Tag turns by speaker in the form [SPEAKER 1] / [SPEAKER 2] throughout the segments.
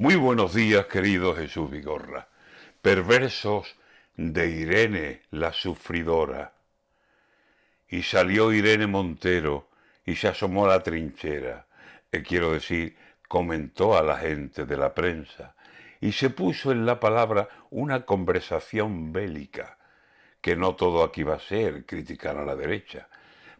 [SPEAKER 1] Muy buenos días, querido Jesús Vigorra. Perversos de Irene la sufridora. Y salió Irene Montero y se asomó a la trinchera, eh, quiero decir, comentó a la gente de la prensa, y se puso en la palabra una conversación bélica, que no todo aquí va a ser criticar a la derecha,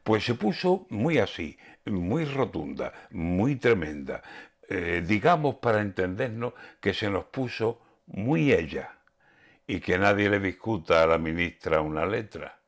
[SPEAKER 1] pues se puso muy así, muy rotunda, muy tremenda, eh, digamos para entendernos que se nos puso muy ella y que nadie le discuta a la ministra una letra.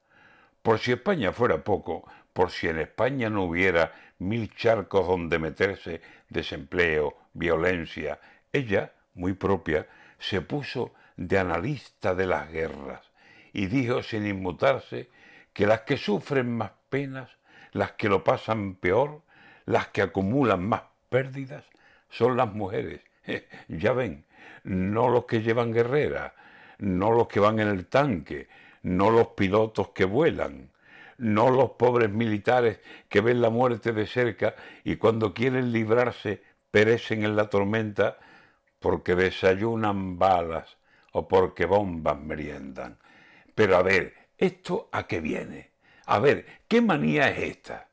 [SPEAKER 1] Por si España fuera poco, por si en España no hubiera mil charcos donde meterse desempleo, violencia, ella, muy propia, se puso de analista de las guerras y dijo sin inmutarse que las que sufren más penas, las que lo pasan peor, las que acumulan más pérdidas, son las mujeres. ya ven, no los que llevan guerrera, no los que van en el tanque, no los pilotos que vuelan, no los pobres militares que ven la muerte de cerca y cuando quieren librarse perecen en la tormenta porque desayunan balas o porque bombas meriendan. Pero a ver, ¿esto a qué viene? A ver, ¿qué manía es esta?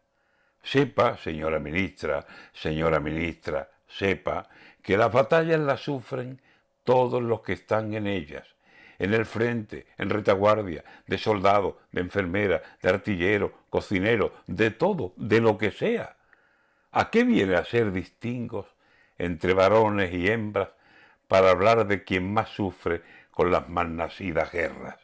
[SPEAKER 1] Sepa, señora ministra, señora ministra, sepa que las batallas las sufren todos los que están en ellas, en el frente, en retaguardia, de soldado, de enfermera, de artillero, cocinero, de todo, de lo que sea. ¿A qué viene a ser distingos entre varones y hembras para hablar de quien más sufre con las más nacidas guerras?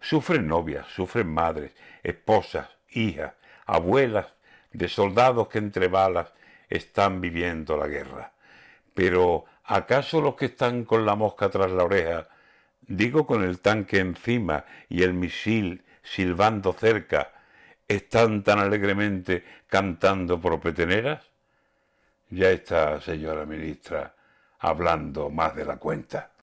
[SPEAKER 1] Sufren novias, sufren madres, esposas, hijas, abuelas de soldados que entre balas están viviendo la guerra. Pero ¿acaso los que están con la mosca tras la oreja, digo con el tanque encima y el misil silbando cerca, están tan alegremente cantando por peteneras? Ya está, señora ministra, hablando más de la cuenta.